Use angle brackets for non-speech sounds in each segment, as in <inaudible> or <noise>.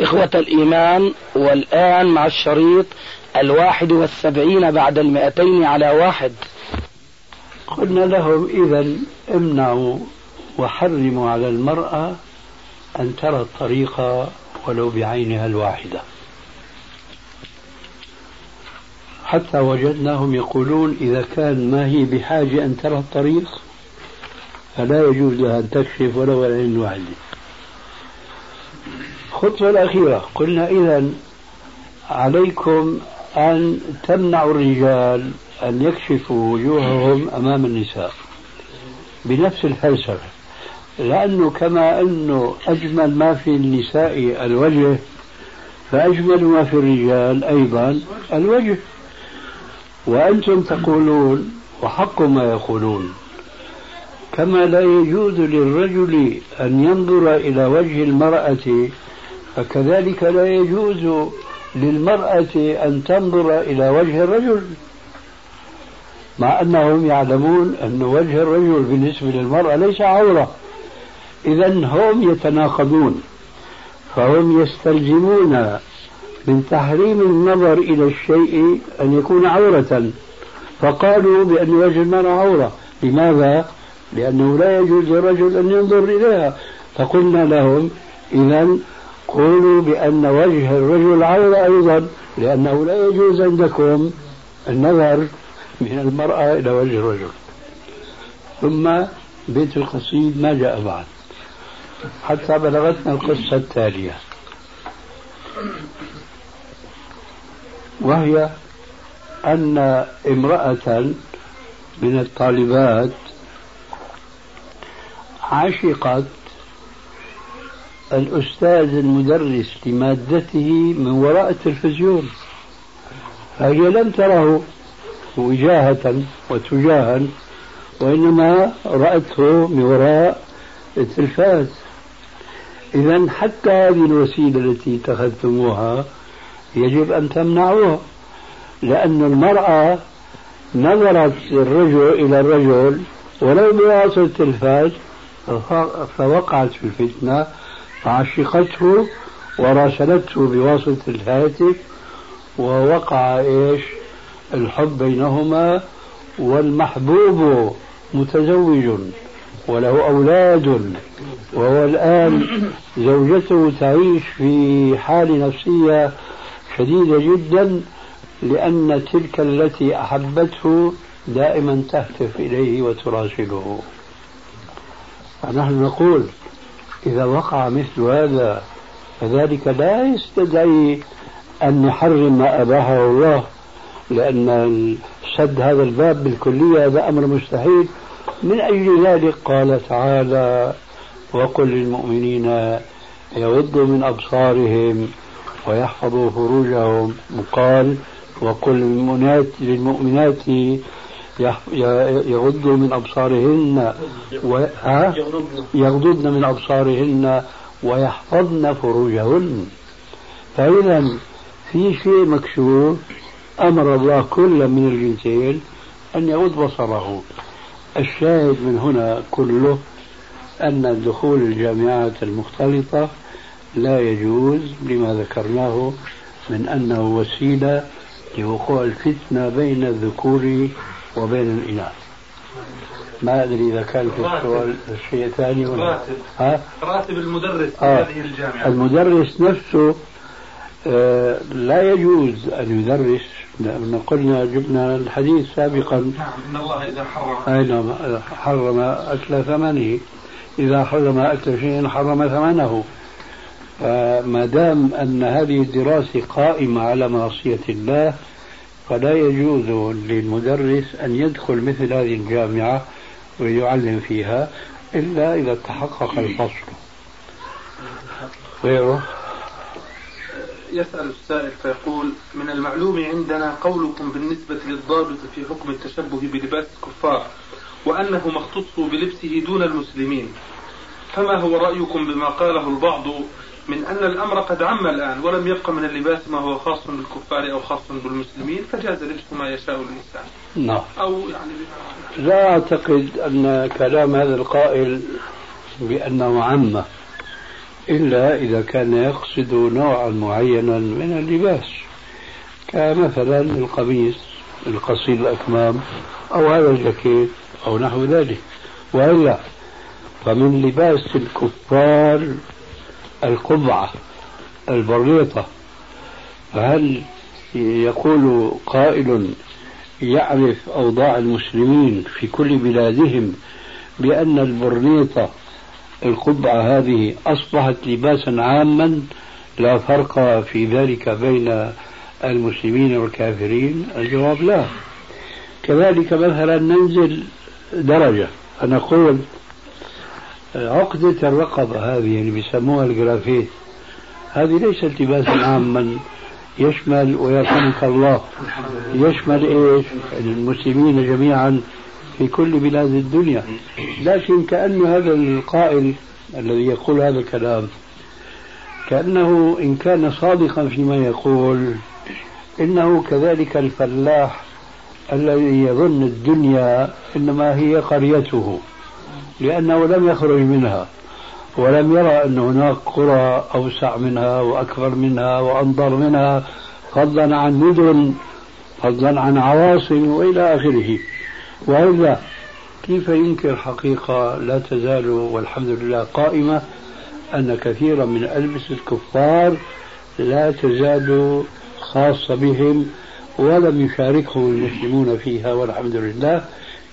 إخوة الإيمان والآن مع الشريط الواحد والسبعين بعد المئتين على واحد. قلنا لهم إذا امنعوا وحرموا على المرأة أن ترى الطريق ولو بعينها الواحدة. حتى وجدناهم يقولون إذا كان ما هي بحاجة أن ترى الطريق فلا يجوز لها أن تكشف ولو العين الواحدة الخطوة الأخيرة. قلنا إذا عليكم أن تمنعوا الرجال أن يكشفوا وجوههم أمام النساء بنفس الفلسفة لأنه كما أنه أجمل ما في النساء الوجه فأجمل ما في الرجال أيضا الوجه. وأنتم تقولون وحق ما يقولون. كما لا يجوز للرجل أن ينظر إلى وجه المرأة فكذلك لا يجوز للمرأة أن تنظر إلى وجه الرجل مع أنهم يعلمون أن وجه الرجل بالنسبة للمرأة ليس عورة. إذا هم يتناقضون فهم يستلزمون من تحريم النظر إلى الشيء أن يكون عورة. فقالوا بأن وجه المرأة عورة. لماذا؟ لأنه لا يجوز للرجل أن ينظر إليها. فقلنا لهم إذا قولوا بأن وجه الرجل عورة أيضا لأنه لا يجوز عندكم النظر من المرأة إلى وجه الرجل. ثم بيت القصيد ما جاء بعد حتى بلغتنا القصة التالية. وهي أن امرأة من الطالبات عشقت الأستاذ المدرس لمادته من وراء التلفزيون. فهي لم تره وجاهة وتجاها وإنما رأته من وراء التلفاز. إذا حتى هذه الوسيلة التي اتخذتموها يجب أن تمنعوها لأن المرأة نظرت الرجل إلى الرجل ولو بواسطة التلفاز فوقعت في الفتنة فعشقته وراسلته بواسطة الهاتف ووقع إيش؟ الحب بينهما والمحبوب متزوج وله أولاد وهو الآن زوجته تعيش في حالة نفسية شديدة جدا لأن تلك التي أحبته دائما تهتف إليه وتراسله فنحن نقول إذا وقع مثل هذا فذلك لا يستدعي أن نحرم ما أباحه الله لأن سد هذا الباب بالكلية هذا أمر مستحيل. من أجل ذلك قال تعالى وقل للمؤمنين يغضوا من أبصارهم ويحفظوا فروجهم. وقال وقل للمؤمنات يغضوا من أبصارهن و... يغضضن من أبصارهن ويحفظن فروجهن. فإذا في شيء مكشوف أمر الله كل من الجنسين أن يغض بصره. الشاهد من هنا كله أن دخول الجامعات المختلطة لا يجوز لما ذكرناه من أنه وسيلة لوقوع الفتنة بين الذكور وبين الإناث. ما أدري إذا كان في السؤال شيء ثاني ولا راتب. ها؟ راتب المدرس في آه. هذه الجامعة. المدرس نفسه آه لا يجوز أن يدرس. لأن قلنا جبنا الحديث سابقا. نعم إن الله إذا حرم. أي نعم حرم أكل ثمنه. إذا حرم أكل شيء حرم ثمنه. فما دام أن هذه الدراسة قائمة على معصية الله فلا يجوز للمدرس أن يدخل مثل هذه الجامعة ويعلم فيها إلا إذا تحقق الفصل. غيره؟ يسأل السائل فيقول من المعلوم عندنا قولكم بالنسبة للضابط في حكم التشبه بلباس الكفار وأنه مختص بلبسه دون المسلمين فما هو رأيكم بما قاله البعض من أن الأمر قد عم الآن ولم يبق من اللباس ما هو خاص بالكفار أو خاص بالمسلمين فجاز لبس ما يشاء الإنسان. نعم. أو يعني لا أعتقد أن كلام هذا القائل بأنه عامة إلا إذا كان يقصد نوعا معينا من اللباس كمثلا القميص القصير الأكمام أو هذا الجاكيت أو نحو ذلك. وإلا فمن لباس الكفار القبعة البريطة فهل يقول قائل يعرف أوضاع المسلمين في كل بلادهم بأن البرنيطة القبعة هذه أصبحت لباسا عاما لا فرق في ذلك بين المسلمين والكافرين؟ الجواب لا. كذلك مثلا ننزل درجة. فنقول عقدة الرقبة هذه اللي بيسموها الجرافيت. هذه ليست لباسا عاما يشمل ويرحمك الله. يشمل إيش؟ المسلمين جميعا في كل بلاد الدنيا. لكن كأن هذا القائل الذي يقول هذا الكلام كأنه إن كان صادقا فيما يقول إنه كذلك الفلاح الذي يظن الدنيا إنما هي قريته. لأنه لم يخرج منها ولم يرى أن هناك قرى أوسع منها وأكبر منها وأنظر منها فضلا عن مدن فضلا عن عواصم وإلى آخره. وإلا كيف ينكر حقيقة لا تزال والحمد لله قائمة أن كثيرا من ألبسة الكفار لا تزال خاصة بهم ولم يشاركهم المسلمون فيها والحمد لله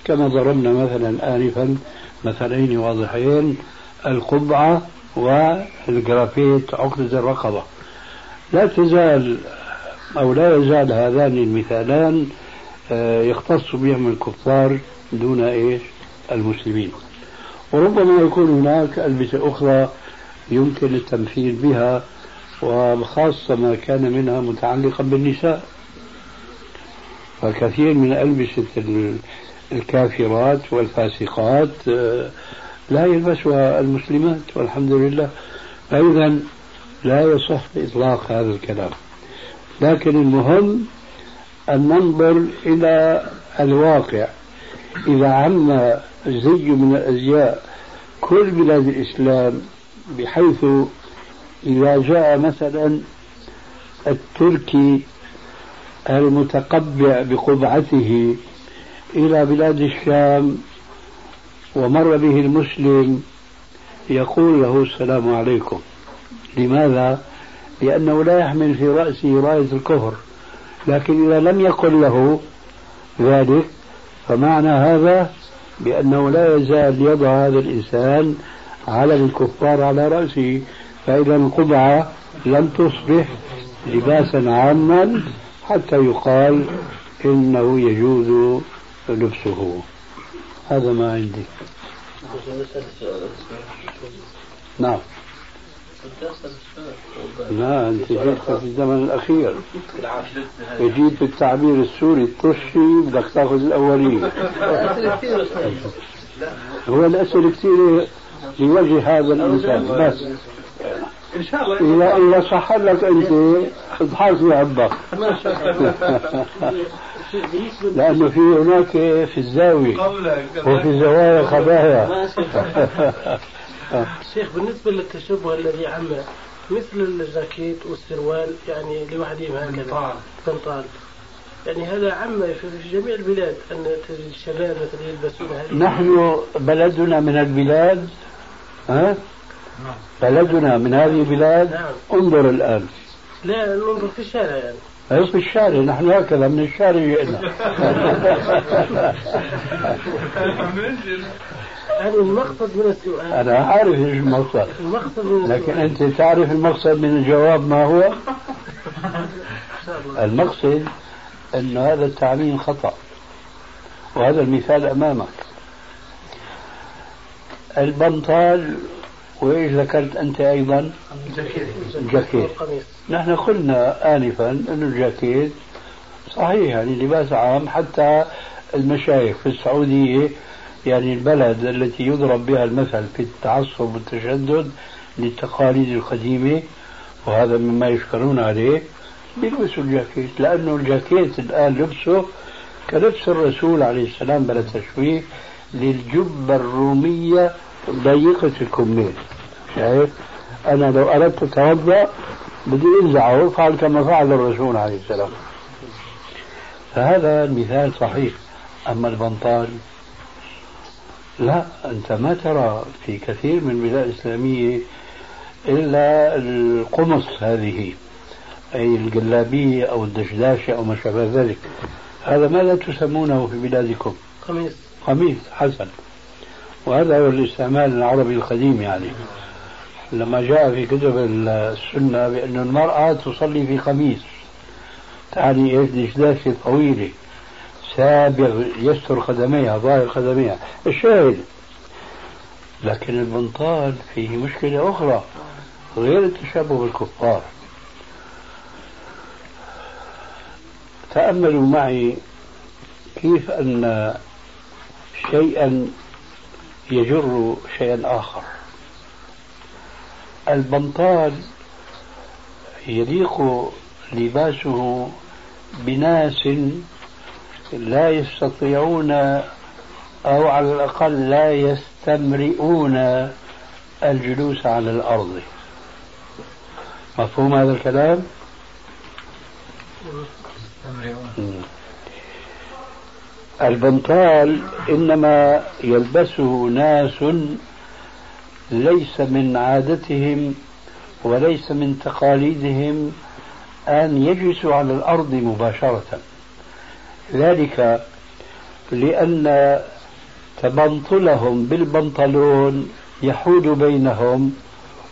كما ضربنا مثلا آنفا مثلين واضحين القبعة والجرافيت عقدة الرقبة. لا تزال أو لا يزال هذان المثالان آه، يختص بهم الكفار دون إيش؟ المسلمين. وربما يكون هناك ألبسة أخرى يمكن التمثيل بها وخاصة ما كان منها متعلقا بالنساء. فكثير من ألبسة الكافرات والفاسقات آه، لا يلبسها المسلمات والحمد لله. فإذا لا يصح إطلاق هذا الكلام. لكن المهم أن ننظر إلى الواقع. إذا عم زي من الأزياء كل بلاد الإسلام بحيث إذا جاء مثلا التركي المتقبع بقبعته إلى بلاد الشام ومر به المسلم يقول له السلام عليكم لماذا؟ لأنه لا يحمل في رأسه راية الكفر لكن إذا لم يقل له ذلك فمعنى هذا بأنه لا يزال يضع هذا الإنسان علم الكفار على رأسه فإذا القبعة لم تصبح لباسا عاما حتى يقال إنه يجوز لبسه. هذا ما عندي. نعم. لا انت جيت في الزمن الأخير. جيت بالتعبير السوري الطشي بدك تأخذ الأولين. هو الأسئلة كثيرة لوجه هذا الإنسان بس. إن شاء الله. اذا اذا صح لك انت اضحك في عبك لأنه في هناك في الزاوية. وفي الزوايا خبايا. شيخ بالنسبة للتشبه الذي عم مثل الجاكيت والسروال يعني لوحدهم هكذا. طنطال يعني هذا عم في جميع البلاد أن الشباب مثلا يلبسون هذه نحن بلدنا من البلاد ها؟ نعم. بلدنا من هذه البلاد نعم. انظر الآن. لا ننظر في الشارع يعني. في الشارع؟ نحن هكذا من الشارع جئنا <laughs> يعني المقصد من السؤال. أنا عارف إيش المقصد. المقصد من لكن أنت تعرف المقصد من الجواب ما هو؟ <laughs> المقصد أن هذا التعميم خطأ. وهذا المثال أمامك. البنطال وإيش ذكرت أنت أيضا؟ الجاكيت نحن قلنا آنفا أن الجاكيت صحيح يعني لباس عام حتى المشايخ في السعودية يعني البلد التي يضرب بها المثل في التعصب والتشدد للتقاليد القديمة وهذا مما يشكرون عليه بيلبسوا الجاكيت لأنه الجاكيت الآن لبسه كلبس الرسول عليه السلام بلا تشويه للجبة الرومية ضيقة الكمين شايف؟ أنا لو أردت أتوضأ بدي أنزعه وافعل كما فعل الرسول عليه السلام. فهذا المثال صحيح. أما البنطال لا أنت ما ترى في كثير من البلاد الإسلامية إلا القمص هذه أي الجلابية أو الدشداشة أو ما شابه ذلك. هذا ماذا تسمونه في بلادكم؟ قميص. قميص حسن. وهذا هو الاستعمال العربي القديم يعني. لما جاء في كتب السنة بأن المرأة تصلي في قميص تعني إيش؟ دشداشة طويلة. سابغ يستر قدميها ظاهر قدميها. الشاهد. لكن البنطال فيه مشكلة أخرى غير التشبه بالكفار. تأملوا معي كيف أن شيئا يجر شيئا آخر. البنطال يليق لباسه بناس لا يستطيعون أو على الأقل لا يستمرئون الجلوس على الأرض. مفهوم هذا الكلام؟ البنطال إنما يلبسه ناس ليس من عادتهم وليس من تقاليدهم أن يجلسوا على الأرض مباشرة. ذلك لأن تبنطلهم بالبنطلون يحول بينهم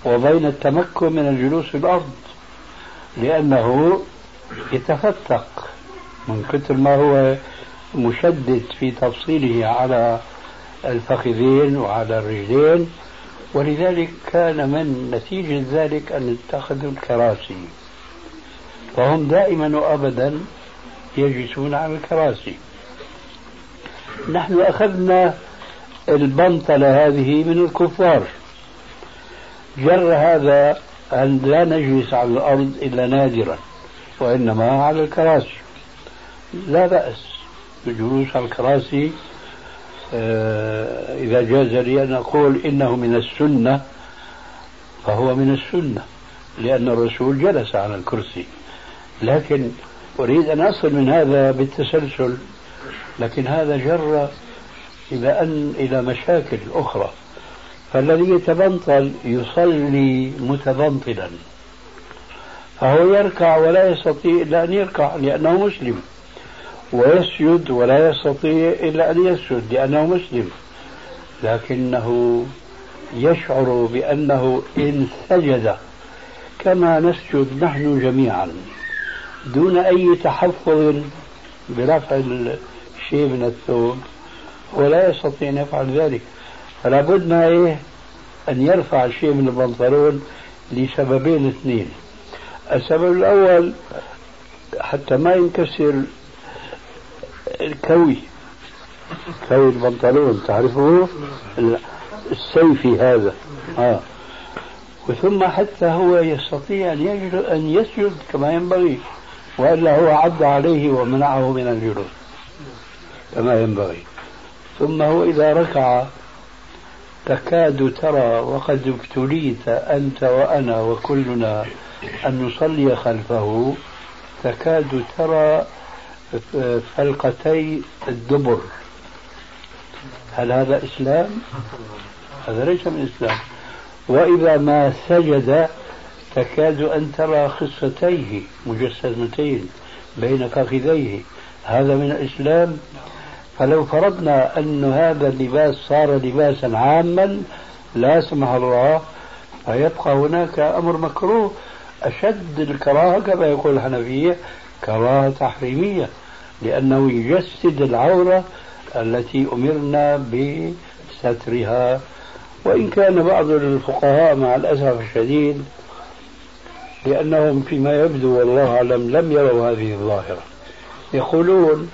وبين التمكن من الجلوس في الأرض لأنه يتفتق من كثر ما هو مشدد في تفصيله على الفخذين وعلى الرجلين ولذلك كان من نتيجة ذلك أن اتخذوا الكراسي. فهم دائما وأبدا يجلسون على الكراسي. نحن أخذنا البنطلة هذه من الكفار. جر هذا أن لا نجلس على الأرض إلا نادرا وإنما على الكراسي. لا بأس. بالجلوس على الكراسي آه، إذا جاز لي أن أقول إنه من السنة فهو من السنة لأن الرسول جلس على الكرسي. لكن أريد أن أصل من هذا بالتسلسل لكن هذا جر إلى أن إلى مشاكل أخرى. فالذي يتبنطل يصلي متبنطلا فهو يركع ولا يستطيع إلا أن يركع لأنه مسلم. ويسجد ولا يستطيع إلا أن يسجد لأنه مسلم. لكنه يشعر بأنه إن سجد كما نسجد نحن جميعا دون أي تحفظ برفع الشيء من الثوب ولا يستطيع أن يفعل ذلك. فلا بد إيه؟ أن يرفع الشيء من البنطلون لسببين اثنين. السبب الأول حتى ما ينكسر الكوي. كوي البنطلون تعرفه؟ السيفي هذا. آه. وثم حتى هو يستطيع أن يجد أن يسجد كما ينبغي وإلا هو عد عليه ومنعه من الجلوس كما ينبغي. ثم هو إذا ركع تكاد ترى وقد ابتليت أنت وأنا وكلنا أن نصلي خلفه تكاد ترى فلقتي الدبر. هل هذا إسلام؟ هذا ليس من الإسلام. وإذا ما سجد تكاد أن ترى خصتيه مجسمتين بين فخذيه هذا من الإسلام؟ فلو فرضنا أن هذا اللباس صار لباسا عاما لا سمح الله فيبقى هناك أمر مكروه. أشد الكراهة كما يقول الحنفية كراهة تحريمية. لأنه يجسد العورة التي أمرنا بسترها. وإن كان بعض الفقهاء مع الأسف الشديد لأنهم فيما يبدو والله أعلم لم يروا هذه الظاهرة. يقولون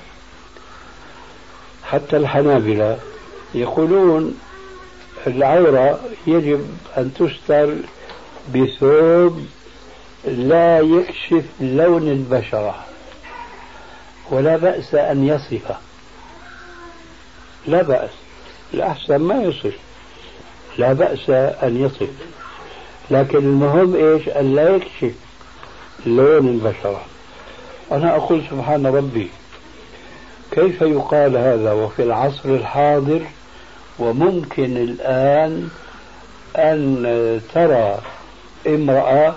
حتى الحنابلة يقولون العورة يجب أن تستر بثوب لا يكشف لون البشرة. ولا بأس أن يصف. لا بأس. الأحسن ما يصف. لا بأس أن يصف. لكن المهم إيش؟ أن لا يكشف لون البشرة. أنا أقول سبحان ربي كيف يقال هذا وفي العصر الحاضر وممكن الآن أن ترى امرأة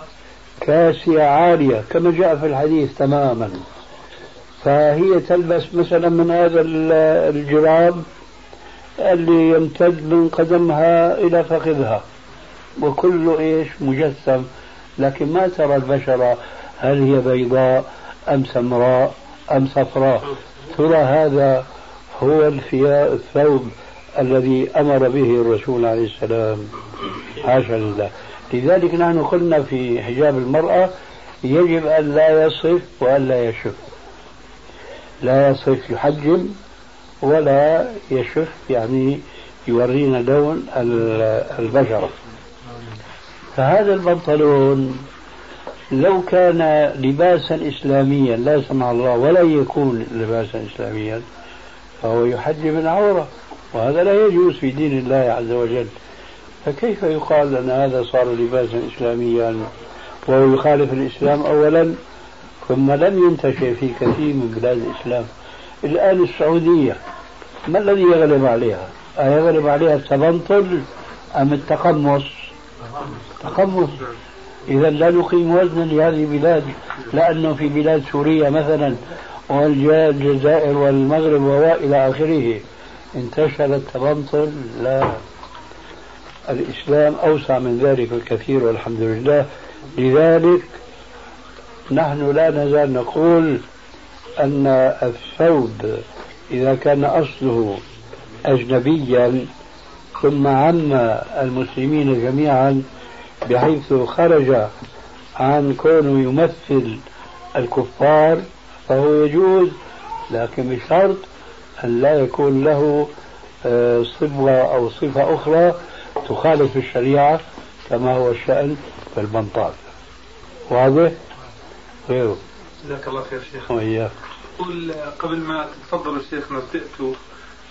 كاسية عارية كما جاء في الحديث تماما. فهي تلبس مثلا من هذا الجراب اللي يمتد من قدمها إلى فخذها. وكله إيش مجسم. لكن ما ترى البشرة هل هي بيضاء أم سمراء أم صفراء. ترى هذا هو الثوب الذي أمر به الرسول عليه السلام. حاشا لله. لذلك نحن قلنا في حجاب المرأة يجب أن لا يصف وأن لا يشف. لا يصف يحجم ولا يشف يعني يورينا لون البشرة. فهذا البنطلون لو كان لباسا إسلاميا لا سمح الله ولا يكون لباسا إسلاميا فهو يحجب العورة وهذا لا يجوز في دين الله عز وجل. فكيف يقال أن هذا صار لباسا إسلاميا؟ وهو يخالف الإسلام أولا ثم لم ينتشر في كثير من بلاد الإسلام. الآن السعودية ما الذي يغلب عليها؟ أيغلب عليها التبنطل أم التقمص؟ تقمص. إذا لا نقيم وزنا لهذه البلاد لأنه في بلاد سوريا مثلا والجزائر والمغرب وإلى آخره. انتشر التبنطل لا. الإسلام أوسع من ذلك الكثير والحمد لله. لذلك نحن لا نزال نقول أن الثوب إذا كان أصله أجنبيا ثم عم المسلمين جميعا بحيث خرج عن كونه يمثل الكفار فهو يجوز لكن بشرط أن لا يكون له آه، صبغة أو صفة أخرى تخالف الشريعة كما هو الشأن في البنطال واضح؟ غيره جزاك الله خير شيخ. وإياك. قل قبل ما تفضلوا شيخنا نبتئتوا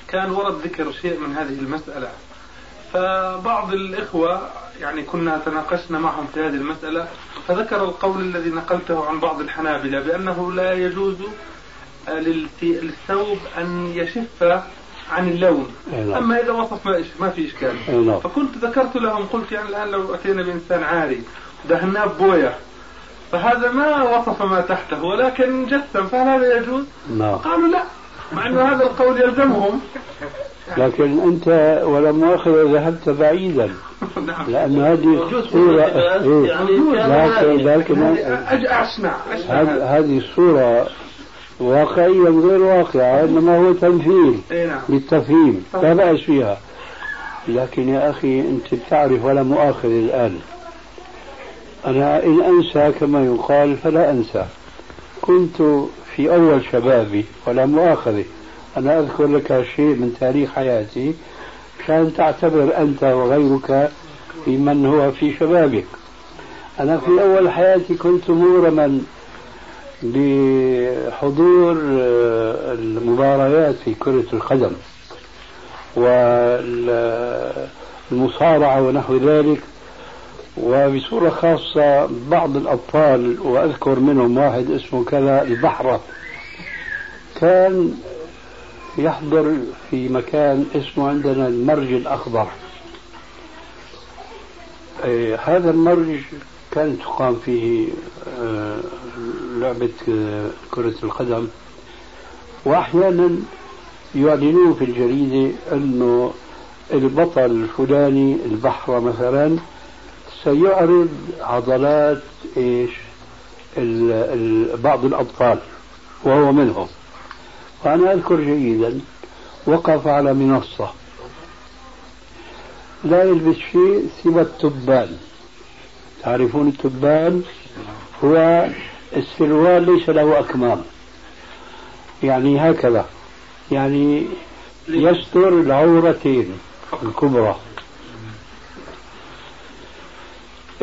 كان ورد ذكر شيء من هذه المسألة. فبعض الإخوة يعني كنا تناقشنا معهم في هذه المسألة فذكر القول الذي نقلته عن بعض الحنابلة بأنه لا يجوز للثوب أن يشف عن اللون. نعم. أما إذا وصف ما, ما في إشكال. نعم. فكنت ذكرت لهم قلت يعني الآن لو أتينا بإنسان عاري دهناه بوية فهذا ما وصف ما تحته ولكن جسم فهل هذا يجوز؟ نعم. قالوا لا مع أن هذا القول يلزمهم لكن أنت ولا مؤاخذة ذهبت بعيدا <laughs> نعم. لأن هذه الصورة يعني لكن لكن أسمع هذه الصورة واقعيا غير واقعة إنما هو تمثيل إيه، نعم. للتفهيم لا بأس فيها لكن يا أخي أنت بتعرف ولا مؤاخذ الآن أنا إن أنسى كما يقال فلا أنسى. كنت في أول شبابي ولا مؤاخذة. أنا أذكر لك شيء من تاريخ حياتي عشان تعتبر أنت وغيرك في من هو في شبابك. أنا في أول حياتي كنت مغرما بحضور آه، المباريات في كرة القدم والمصارعة ونحو ذلك. وبصورة خاصة بعض الأبطال وأذكر منهم واحد اسمه كذا البحرة كان يحضر في مكان اسمه عندنا المرج الأخضر. إيه، هذا المرج كانت تقام فيه آه، لعبة آه، كرة القدم. وأحيانا يعلنون في الجريدة أنه البطل الفلاني البحرة مثلا سيعرض عضلات إيش؟ بعض الأبطال وهو منهم. فانا أذكر جيدا وقف على منصة. لا يلبس شيء سوى التبان. تعرفون التبان؟ هو السروال ليس له أكمام. يعني هكذا. يعني يستر العورتين الكبرى.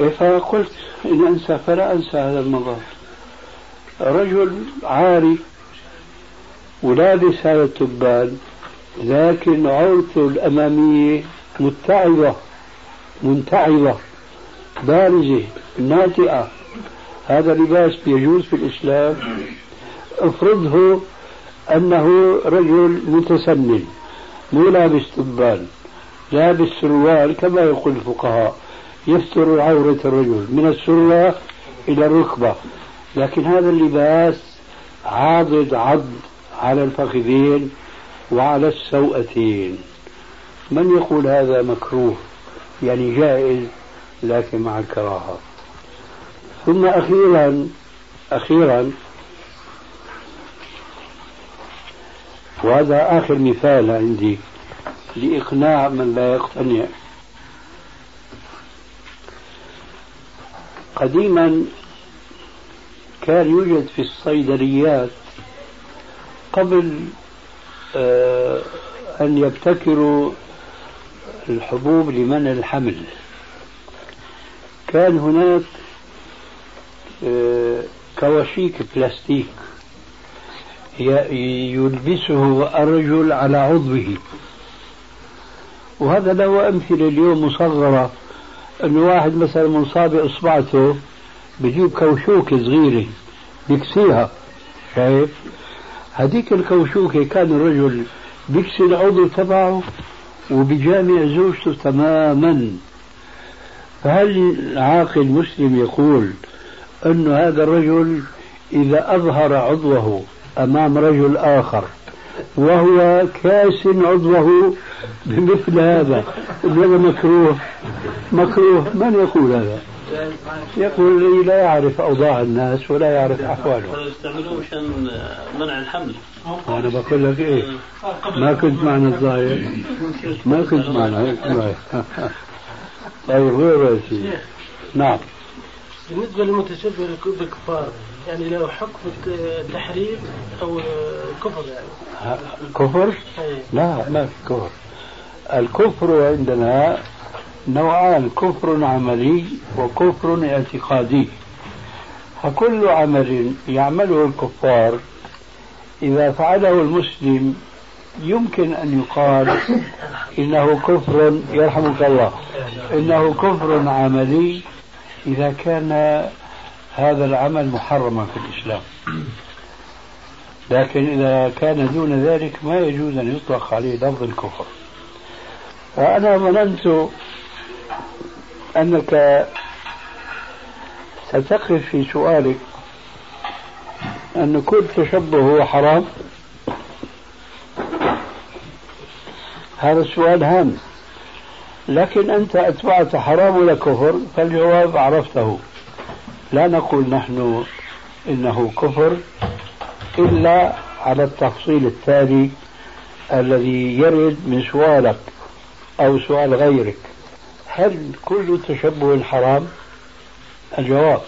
فقلت إن أنسى فلا أنسى هذا المظهر رجل عاري ولابس هذا التبان لكن عورته الأمامية متعبة منتعبة بارزة ناتئة هذا لباس يجوز في الإسلام. افرضه أنه رجل متسنن مو لابس تبان لابس سروال كما يقول الفقهاء. يستر عورة الرجل من السرة إلى الركبة. لكن هذا اللباس عاضد عض على الفخذين وعلى السوأتين من يقول هذا مكروه؟ يعني جائز لكن مع الكراهة. ثم أخيرا أخيرا وهذا آخر مثال عندي لإقناع من لا يقتنع. قديما كان يوجد في الصيدليات قبل آه، أن يبتكروا الحبوب لمنع الحمل. كان هناك آه، كواشيك بلاستيك يلبسه الرجل على عضوه. وهذا له أمثلة اليوم مصغرة. أنه واحد مثلا منصاب إصبعته بجيب كوشوكة صغيرة بيكسيها شايف؟ هذيك الكوشوكة كان الرجل بيكسي العضو تبعه وبجامع زوجته تماما. فهل عاقل مسلم يقول أن هذا الرجل إذا أظهر عضوه أمام رجل آخر وهو كاس عضوه بمثل هذا هذا مكروه. مكروه من يقول هذا؟ يقول لي لا يعرف أوضاع الناس ولا يعرف أحوالهم يستعملوه مشان منع الحمل. أنا بقول لك إيه؟ ما كنت معنا الظاهر. ما كنت معنا. طيب غير نعم. بالنسبة للمتشبه بالكفار يعني له حكم التحريم أو كفر يعني. كفر؟ لا ما في كفر. الكفر عندنا نوعان كفر عملي وكفر اعتقادي. فكل عمل يعمله الكفار إذا فعله المسلم يمكن أن يقال إنه كفر يرحمك الله. إنه كفر عملي إذا كان هذا العمل محرما في الإسلام. لكن إذا كان دون ذلك ما يجوز أن يطلق عليه لفظ الكفر. وأنا ظننت أنك ستقف في سؤالك أن كل تشبه هو حرام. هذا السؤال هام. لكن أنت أتبعت حرام ولا كفر فالجواب عرفته. لا نقول نحن إنه كفر إلا على التفصيل التالي الذي يرد من سؤالك أو سؤال غيرك. هل كل تشبه حرام؟ الجواب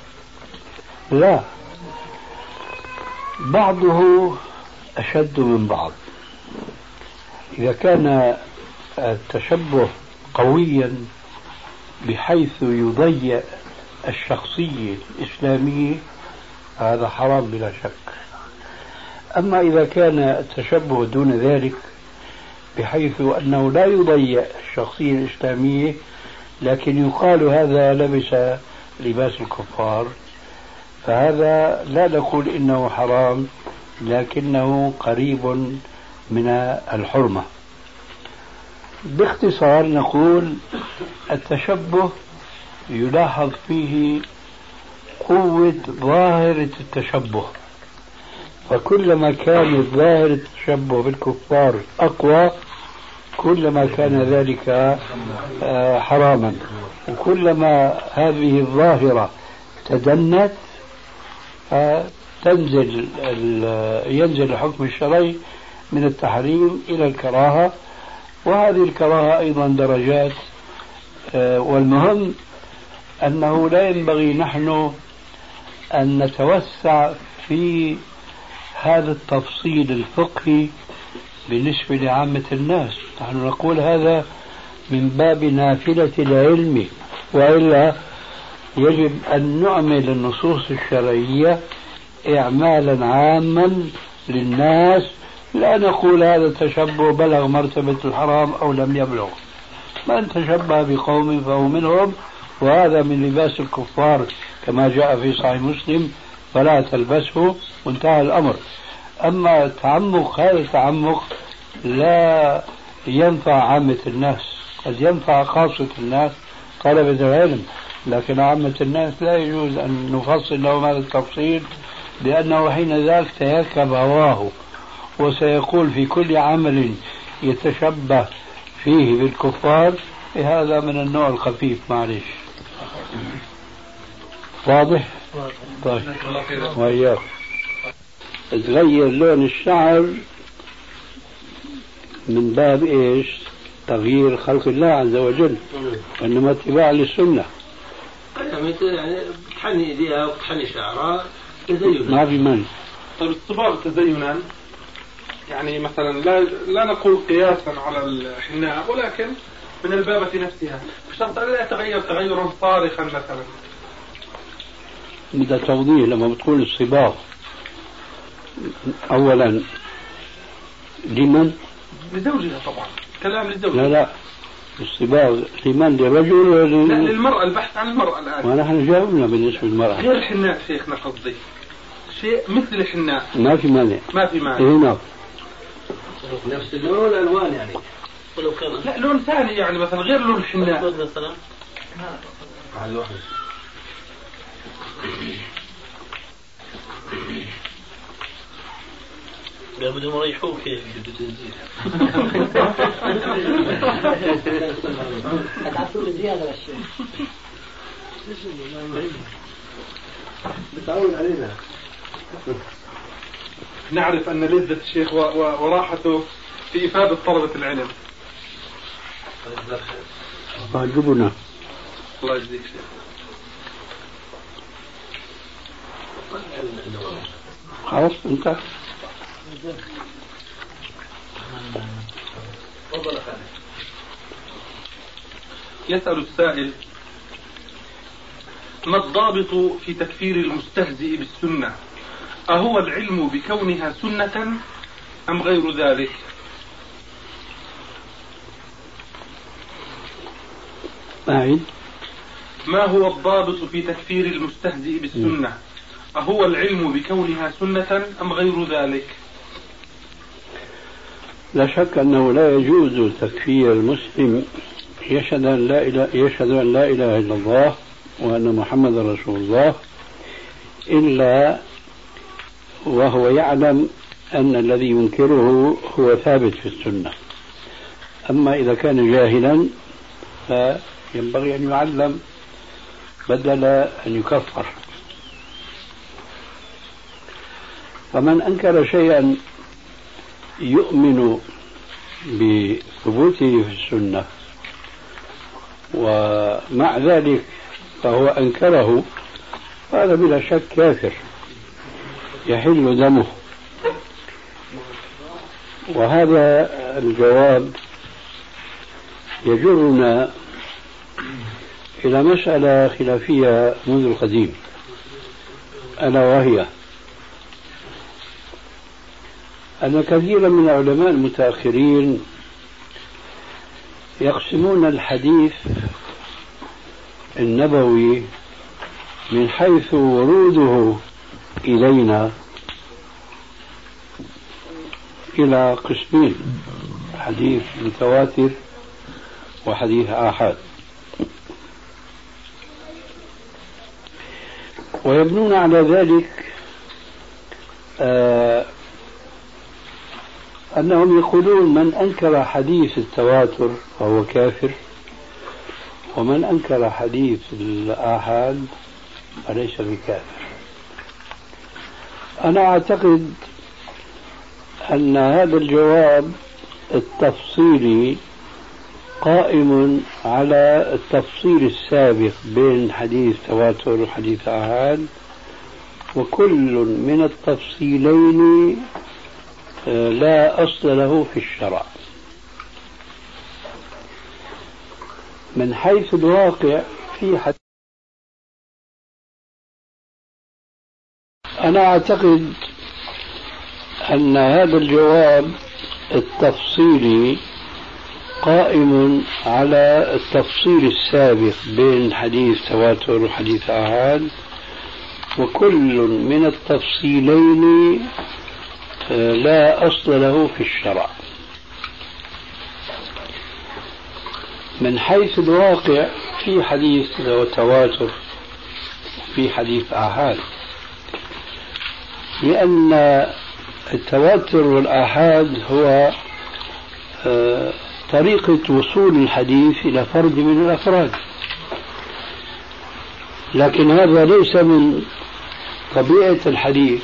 لا. بعضه أشد من بعض. إذا كان التشبه قويا بحيث يضيع الشخصية الإسلامية هذا حرام بلا شك. أما إذا كان التشبه دون ذلك بحيث أنه لا يضيع الشخصية الإسلامية لكن يقال هذا لبس لباس الكفار فهذا لا نقول إنه حرام لكنه قريب من الحرمة. باختصار نقول التشبه يلاحظ فيه قوة ظاهرة التشبه. فكلما كان ظاهرة التشبه بالكفار أقوى كلما كان ذلك آه، حراما. وكلما هذه الظاهرة تدنت فتنزل ينزل الحكم الشرعي من التحريم إلى الكراهة. وهذه الكراهة أيضا درجات آه، والمهم أنه لا ينبغي نحن أن نتوسع في هذا التفصيل الفقهي بالنسبة لعامة الناس. نحن نقول هذا من باب نافلة العلم وإلا يجب أن نعمل النصوص الشرعية إعمالا عاما للناس لا نقول هذا التشبه بلغ مرتبة الحرام أو لم يبلغ. من تشبه بقوم فهو منهم وهذا من لباس الكفار كما جاء في صحيح مسلم فلا تلبسه وانتهى الأمر. أما التعمق هذا التعمق لا ينفع عامة الناس قد ينفع خاصة الناس طلبة العلم لكن عامة الناس لا يجوز أن نفصل لهم هذا التفصيل لأنه حين ذاك تيركب هواه وسيقول في كل عمل يتشبه فيه بالكفار هذا من النوع الخفيف معلش واضح؟ طيب. وإياك. تغير لون الشعر من باب إيش؟ تغيير خلق الله عز وجل وإنما اتباع للسنة. يعني تحني إيديها وتحني شعرها تزين ما في من طيب الصباغ تزينا. يعني مثلا لا لا نقول قياسا على الحناء ولكن من البابة نفسها. بشرط أن لا يتغير تغيرا صارخا مثلا. بدها توضيح لما بتقول الصباغ. أولا لمن؟ لزوجها طبعا. كلام للزوج. لا لا. الصباغ لمن؟ للرجل ولا لا للمرأة البحث عن المرأة الآن. ونحن جاوبنا بالنسبة للمرأة. غير الحناء شيخنا قصدي شيء مثل الحناء. ما في مانع. ما في مانع. هنا نفس اللون والالوان يعني. ولو كان. لا لون ثاني يعني مثلا غير لون الحناء مثلا بدهم يريحوك هيك بده تنزيل هتعطوا زياده للشيخ بتعود علينا نعرف أن لذة الشيخ وراحته في إفادة طلبة العلم. واجبنا الله يجزيك خلاص انت. يسأل السائل ما الضابط في تكفير المستهزئ بالسنة؟ أهو العلم بكونها سنة أم غير ذلك؟ أعيد. ما هو الضابط في تكفير المستهزئ بالسنة؟ أهو العلم بكونها سنة أم غير ذلك؟ لا شك أنه لا يجوز تكفير المسلم يشهد أن لا إله يشهد أن لا إله إلا الله وأن محمد رسول الله إلا وهو يعلم أن الذي ينكره هو ثابت في السنة. أما إذا كان جاهلا فينبغي أن يعلم بدل أن يكفر. فمن أنكر شيئا يؤمن بثبوته في السنة ومع ذلك فهو أنكره هذا بلا شك كافر يحل دمه. وهذا الجواب يجرنا إلى مسألة خلافية منذ القديم. ألا وهي أن كثيرا من العلماء المتأخرين يقسمون الحديث النبوي من حيث وروده إلينا إلى قسمين حديث متواتر وحديث آحاد. ويبنون على ذلك آه أنهم يقولون من أنكر حديث التواتر فهو كافر ومن أنكر حديث الآحاد فليس بكافر. أنا أعتقد أن هذا الجواب التفصيلي قائم على التفصيل السابق بين حديث تواتر وحديث آحاد وكل من التفصيلين آه، لا أصل له في الشرع. من حيث الواقع في حديث أنا أعتقد أن هذا الجواب التفصيلي قائم على التفصيل السابق بين حديث تواتر وحديث آحاد وكل من التفصيلين آه، لا أصل له في الشرع. من حيث الواقع في حديث تواتر في حديث آحاد لأن التواتر والآحاد هو آه، طريقة وصول الحديث إلى فرد من الأفراد. لكن هذا ليس من طبيعة الحديث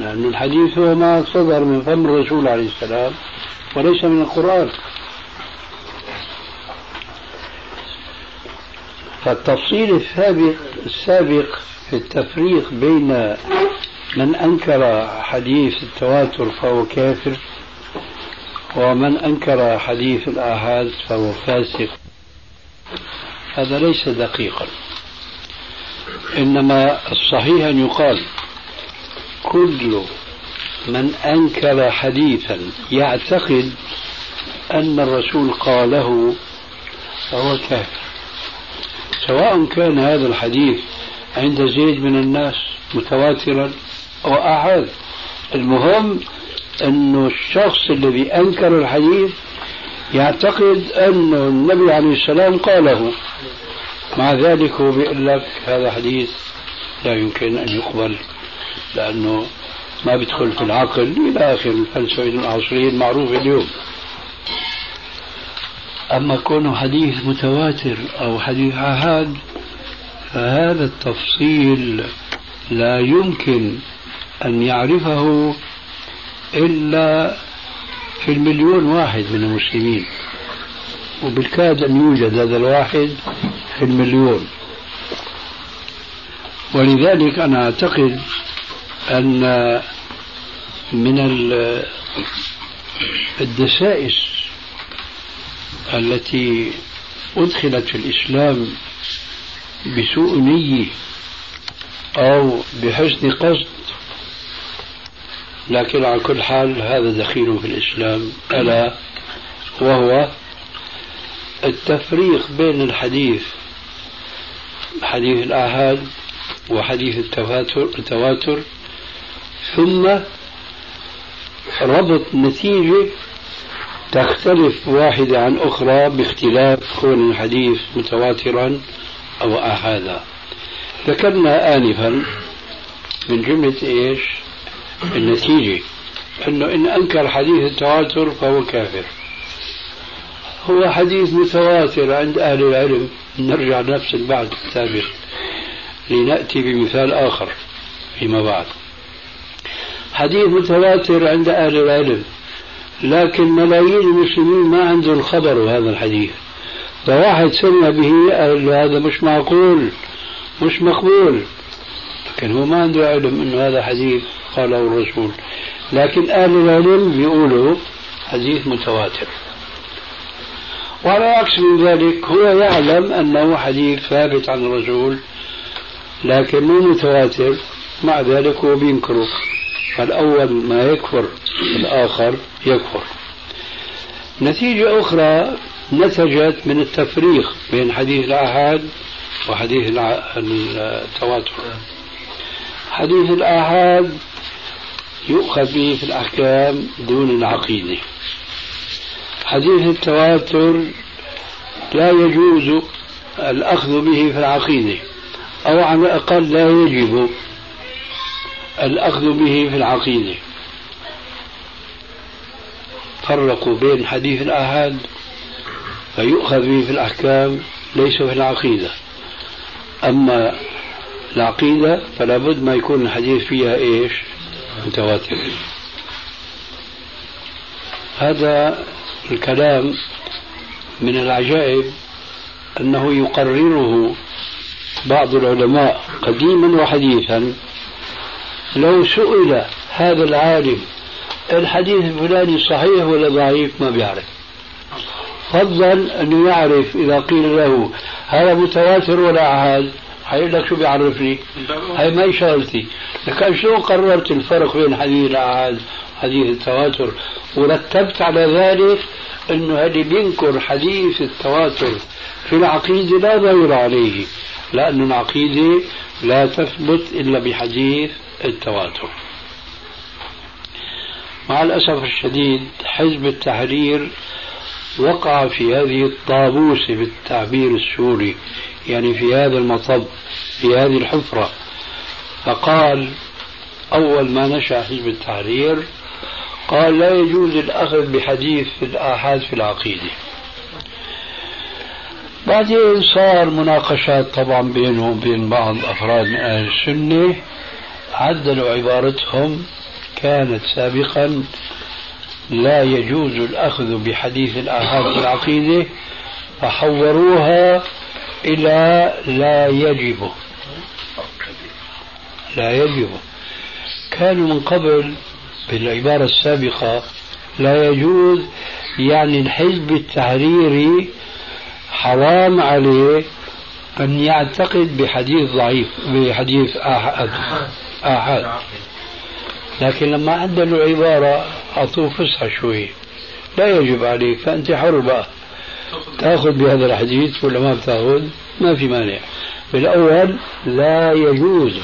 لأن الحديث هو ما صدر من فم الرسول عليه السلام وليس من القرآن. فالتفصيل السابق السابق في التفريق بين من أنكر حديث التواتر فهو كافر ومن أنكر حديث الآحاد فهو فاسق. هذا ليس دقيقا. إنما الصحيح أن يقال كل من أنكر حديثا يعتقد أن الرسول قاله فهو كافر. سواء كان هذا الحديث عند زيد من الناس متواترا أو أحد. المهم أنه الشخص الذي أنكر الحديث يعتقد أن النبي عليه السلام قاله. مع ذلك هو بيقول لك هذا حديث لا يمكن أن يقبل لأنه ما بيدخل في العقل إلى آخر الفلسفة العصرية المعروفة اليوم. أما كونه حديث متواتر أو حديث عهاد فهذا التفصيل لا يمكن أن يعرفه إلا في المليون واحد من المسلمين. وبالكاد أن يوجد هذا الواحد في المليون. ولذلك أنا أعتقد أن من الدسائس التي أدخلت في الإسلام بسوء نية أو بحسن قصد لكن على كل حال هذا دخيل في الإسلام ألا وهو التفريق بين الحديث حديث الآحاد وحديث التواتر, التواتر ثم ربط نتيجة تختلف واحدة عن أخرى باختلاف كون الحديث متواترا أو آحادا ذكرنا آنفا من جملة إيش؟ النتيجة أنه إن أنكر حديث التواتر فهو كافر. هو حديث متواتر عند أهل العلم. نرجع نفس البعض السابق. لنأتي بمثال آخر فيما بعد. حديث متواتر عند أهل العلم. لكن ملايين المسلمين ما عندهم خبر هذا الحديث. فواحد سمع به قال هذا مش معقول مش مقبول. لكن هو ما عنده علم إنه هذا حديث قاله الرسول. لكن أهل العلم بيقولوا حديث متواتر. وعلى عكس من ذلك هو يعلم أنه حديث ثابت عن الرسول لكن مو متواتر. مع ذلك هو بينكره. فالأول ما يكفر الآخر يكفر. نتيجة أخرى نتجت من التفريق بين حديث الآحاد وحديث التواتر. حديث الآحاد يؤخذ به في الأحكام دون العقيدة. حديث التواتر لا يجوز الأخذ به في العقيدة أو على الأقل لا يجب الأخذ به في العقيدة. فرقوا بين حديث الآحاد فيؤخذ به في الأحكام ليس في العقيدة. أما العقيدة فلا بد ما يكون الحديث فيها إيش؟ متواتر. هذا الكلام من العجائب أنه يقرره بعض العلماء قديما وحديثا. لو سئل هذا العالم الحديث الفلاني صحيح ولا ضعيف ما بيعرف. فضلا أنه يعرف إذا قيل له هذا متواتر ولا عهد حيقول لك شو بيعرفني؟ هاي ما شغلتي لكن شلون قررت الفرق بين حديث العهد وحديث التواتر؟ ورتبت على ذلك أنه اللي بينكر حديث التواتر في العقيدة لا ضير عليه لأن العقيدة لا تثبت إلا بحديث التواتر. مع الأسف الشديد حزب التحرير وقع في هذه الطابوسة بالتعبير السوري. يعني في هذا المطب في هذه الحفرة. فقال أول ما نشأ حزب التحرير قال لا يجوز الأخذ بحديث الآحاد في العقيدة. بعدين صار مناقشات طبعا بينهم وبين بعض أفراد من أهل السنة عدلوا عبارتهم. كانت سابقا لا يجوز الأخذ بحديث الآحاد في العقيدة. فحوروها إلى لا يجب. لا يجب. كانوا من قبل بالعبارة السابقة لا يجوز يعني الحزب التحريري حرام عليه أن يعتقد بحديث ضعيف بحديث آحاد آحاد لكن لما عدلوا العبارة أعطوه فسحة شوي. لا يجب عليك فأنت حر بقى تأخذ بهذا الحديث ولا ما بتأخذ؟ ما في مانع. بالأول لا يجوز.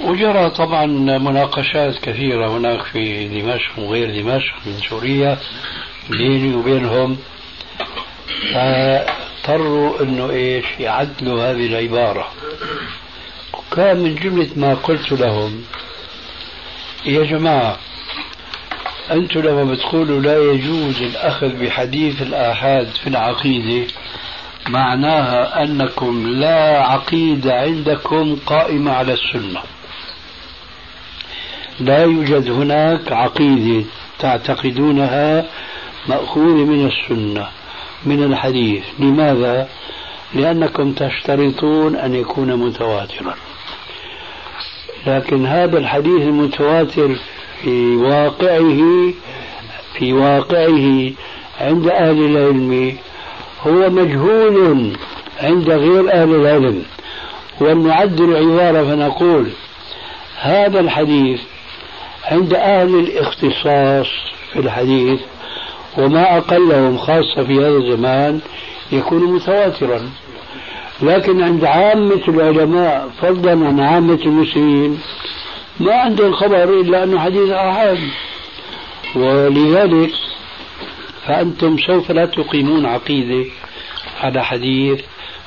وجرى طبعا مناقشات كثيرة هناك في دمشق وغير دمشق من سوريا بيني وبينهم. فاضطروا إنه إيش؟ يعدلوا هذه العبارة. وكان من جملة ما قلت لهم يا جماعة أنتم لما بتقولوا لا يجوز الأخذ بحديث الآحاد في العقيدة معناها أنكم لا عقيدة عندكم قائمة على السنة. لا يوجد هناك عقيدة تعتقدونها مأخوذة من السنة من الحديث. لماذا؟ لأنكم تشترطون أن يكون متواترا. لكن هذا الحديث المتواتر في واقعه في واقعه عند أهل العلم هو مجهول عند غير أهل العلم. ونعدل العبارة فنقول هذا الحديث عند أهل الاختصاص في الحديث وما أقلهم خاصة في هذا الزمان يكون متواترا. لكن عند عامة العلماء فضلا عن عامة المسلمين ما عندهم خبر إلا أنه حديث آحاد ولذلك فأنتم سوف لا تقيمون عقيدة على حديث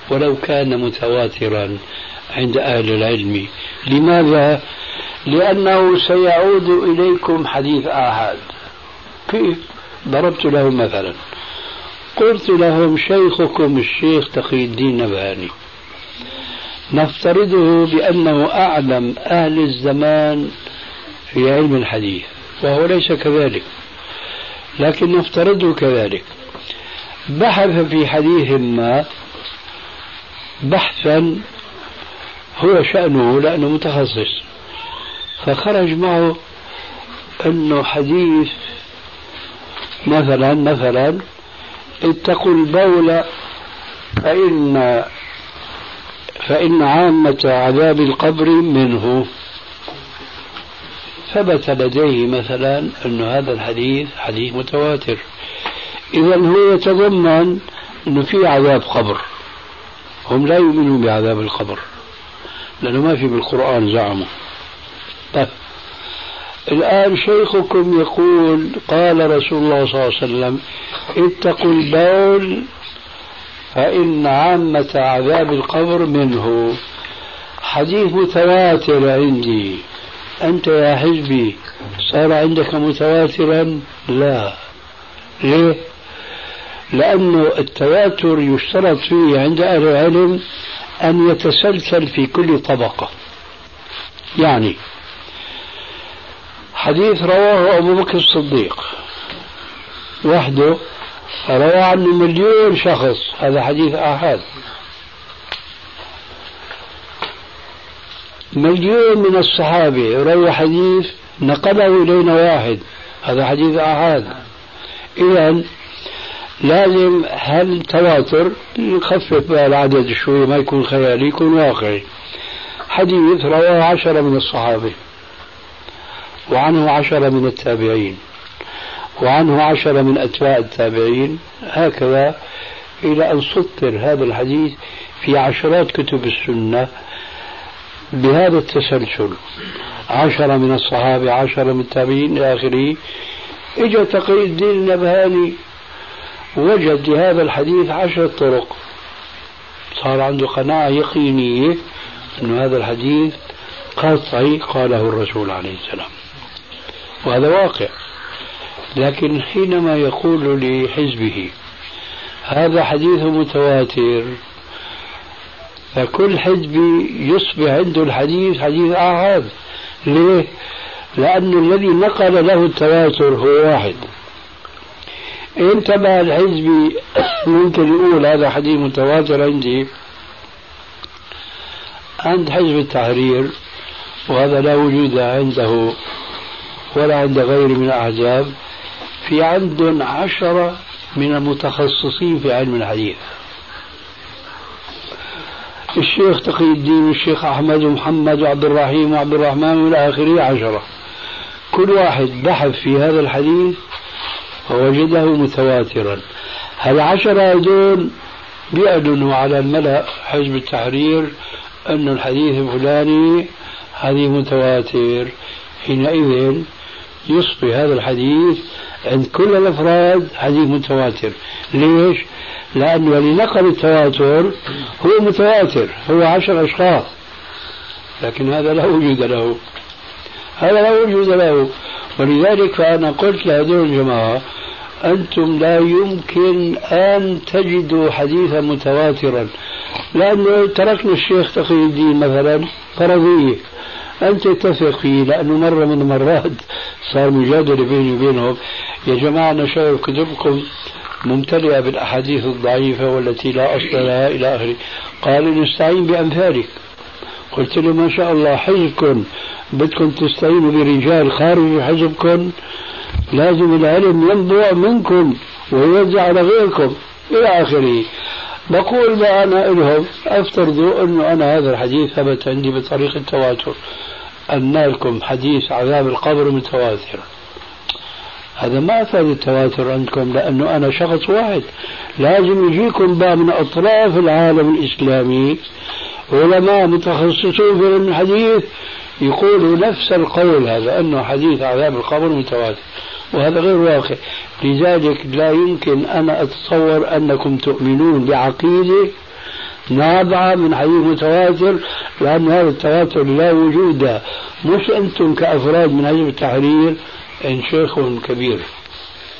ولو كان متواترا عند أهل العلم. لماذا؟ لأنه سيعود إليكم حديث آحاد. كيف؟ ضربت لهم مثلا. قلت لهم شيخكم الشيخ تقي الدين نبهاني. نفترضه بأنه أعلم أهل الزمان في علم الحديث وهو ليس كذلك. لكن نفترضه كذلك. بحث في حديث ما بحثا هو شأنه لأنه متخصص. فخرج معه أنه حديث مثلا مثلا اتقوا البول فإن فإن عامة عذاب القبر منه. ثبت لديه مثلا أن هذا الحديث حديث متواتر. إذا هو يتضمن أنه في عذاب قبر. هم لا يؤمنون بعذاب القبر لأنه ما في بالقرآن زعموا. طيب. الآن شيخكم يقول قال رسول الله صلى الله عليه وسلم اتقوا البول فإن عامة عذاب القبر منه. حديث متواتر عندي. أنت يا حزبي صار عندك متواترا؟ لا. ليه؟ لأنه التواتر يشترط فيه عند أهل العلم أن يتسلسل في كل طبقة. يعني حديث رواه أبو بكر الصديق. وحده روى عنه مليون شخص. هذا حديث آحاد. مليون من الصحابة. روى حديث نقله إلينا واحد. هذا حديث آحاد. إذا لازم هل تواتر؟ نخفف العدد شوي ما يكون خيالي يكون واقعي. حديث رواه عشرة من الصحابة. وعنه عشرة من التابعين. وعنه عشرة من أتباع التابعين هكذا إلى أن سطر هذا الحديث في عشرات كتب السنة بهذا التسلسل. عشرة من الصحابة عشرة من التابعين إلى آخره. إجا تقي الدين النبهاني وجد لهذا الحديث عشرة طرق. صار عنده قناعة يقينية أن هذا الحديث قطعي قاله الرسول عليه السلام. وهذا واقع. لكن حينما يقول لحزبه هذا حديث متواتر فكل حزب يصبح عنده الحديث حديث آحاد ليه؟ لأن الذي نقل له التواتر هو واحد. انتبه الحزبي <coughs> ممكن يقول هذا حديث متواتر عندي. عند حزب التحرير وهذا لا وجود عنده ولا عند غيره من الأحزاب. في عندهم عشرة من المتخصصين في علم الحديث. الشيخ تقي الدين والشيخ أحمد ومحمد وعبد الرحيم وعبد الرحمن والى آخره عشرة كل واحد بحث في هذا الحديث ووجده متواترا. هالعشرة هذول بيعلنوا على الملأ حزب التحرير أن الحديث الفلاني حديث متواتر؟ حينئذ يصبح هذا الحديث عند كل الأفراد حديث متواتر. ليش؟ لأنه اللي نقل التواتر هو متواتر هو عشر أشخاص. لكن هذا لا وجود له. هذا لا وجود له. ولذلك فأنا قلت لهذول الجماعة أنتم لا يمكن أن تجدوا حديثا متواترا. لأنه تركنا الشيخ تقي الدين مثلا فرضية. أنت تثق فيه لأنه مرة من المرات صار مجادلة بيني وبينهم يا جماعة أنا شايف كتبكم ممتلئة بالأحاديث الضعيفة والتي لا أصل لها إلى آخره. قال نستعين بأمثالك. قلت له ما شاء الله حزبكم بدكم تستعينوا برجال خارج حزبكم لازم العلم ينبع منكم ويوزع على غيركم إلى آخره. بقول بقى أنا لهم أفترضوا أنه أنا هذا الحديث ثبت عندي بطريق التواتر أن لكم حديث عذاب القبر متواتر هذا ما أفاد التواتر عندكم لأنه أنا شخص واحد. لازم يجيكم بقى من أطراف العالم الإسلامي. علماء متخصصون في الحديث يقولوا نفس القول هذا أنه حديث عذاب القبر متواتر وهذا غير واقع. لذلك لا يمكن أنا أتصور أنكم تؤمنون بعقيدة نابعة من حديث متواتر لأن هذا التواتر لا وجود. مش أنتم كأفراد من حزب التحرير إن شيخ كبير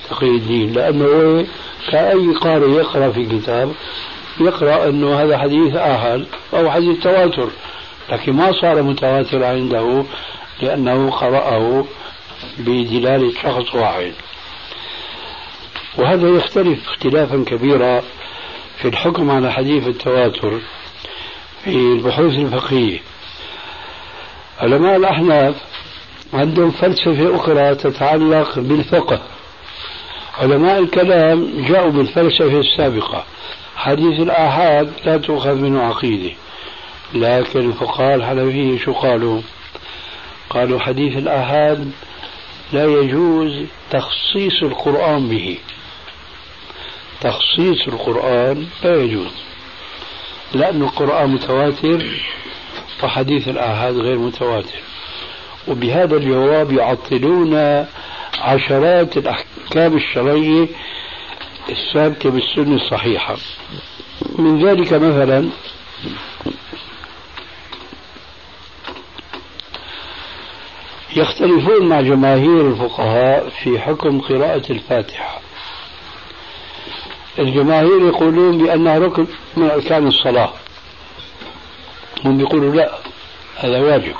تقي الدين لأنه كأي قارئ يقرأ في كتاب يقرأ أنه هذا حديث آهل أو حديث تواتر لكن ما صار متواتر عنده لأنه قرأه بدلالة شخص واحد. وهذا يختلف اختلافا كبيرا في الحكم على حديث التواتر في البحوث الفقهية. علماء الأحناف عندهم فلسفة أخرى تتعلق بالفقه. علماء الكلام جاءوا بالفلسفة السابقة. حديث الآحاد لا تؤخذ منه عقيدة. لكن الفقهاء الحنفية شو قالوا؟ قالوا حديث الآحاد لا يجوز تخصيص القرآن به. تخصيص القرآن لا يجوز. لأن القرآن متواتر وحديث الآحاد غير متواتر. وبهذا الجواب يعطلون عشرات الأحكام الشرعية الثابتة بالسنة الصحيحة. من ذلك مثلا يختلفون مع جماهير الفقهاء في حكم قراءة الفاتحة. الجماهير يقولون بأنها ركن من أركان الصلاة. هم يقولوا لا هذا واجب.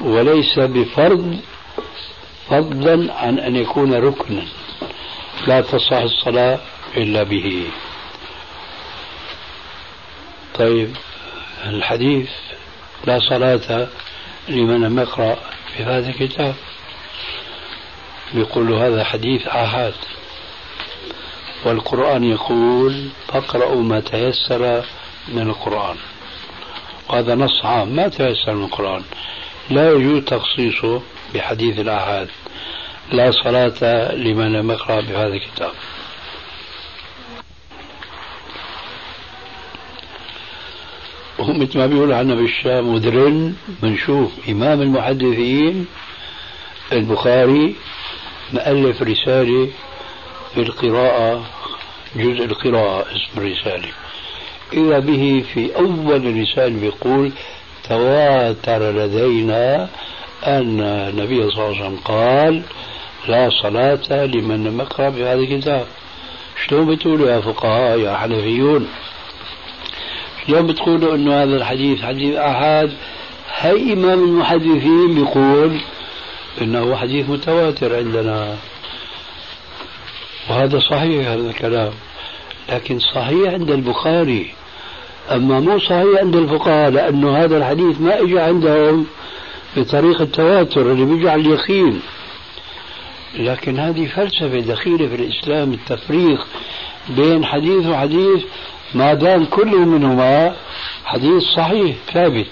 وليس بفرض فضلا عن أن يكون ركنا. لا تصح الصلاة إلا به. طيب الحديث لا صلاة لمن لم يقرأ في هذا الكتاب. يقول هذا حديث آحاد والقرآن يقول فاقرأوا ما تيسر من القرآن. وهذا نص عام ما تيسر من القرآن. لا يجوز تخصيصه بحديث الآحاد لا صلاة لمن لم يقرأ بهذا الكتاب. وهم مثل ما بيقولوا عنا بالشام ودرن بنشوف إمام المحدثين البخاري مؤلف رسالة في القراءة جزء القراءة اسم الرسالة. إذا به في أول الرسالة يقول تواتر لدينا أن النبي صلى الله عليه وسلم قال لا صلاة لمن لم يقرأ بهذا الكتاب. شلون بتقولوا يا فقهاء يا حنفيون؟ شلون بتقولوا إنه هذا الحديث حديث احاد هي امام المحدثين بيقول إنه حديث متواتر عندنا. وهذا صحيح هذا الكلام. لكن صحيح عند البخاري. أما مو صحيح عند الفقهاء لأنه هذا الحديث ما إجى عندهم بطريقة التواتر اللي بيجي على اليقين. لكن هذه فلسفة دخيلة في الإسلام التفريق بين حديث وحديث. ما دام كل منهما حديث صحيح ثابت.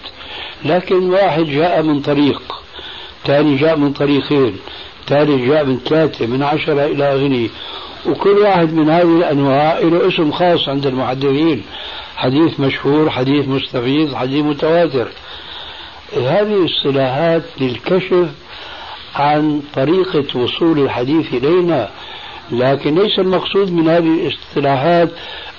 لكن واحد جاء من طريق ثاني جاء من طريقين ثالث جاء من ثلاثة من عشرة إلى آخره. وكل واحد من هذه الأنواع له اسم خاص عند المحدثين. حديث مشهور حديث مستفيض حديث متواتر. هذه اصطلاحات للكشف عن طريقة وصول الحديث إلينا. لكن ليس المقصود من هذه الاصطلاحات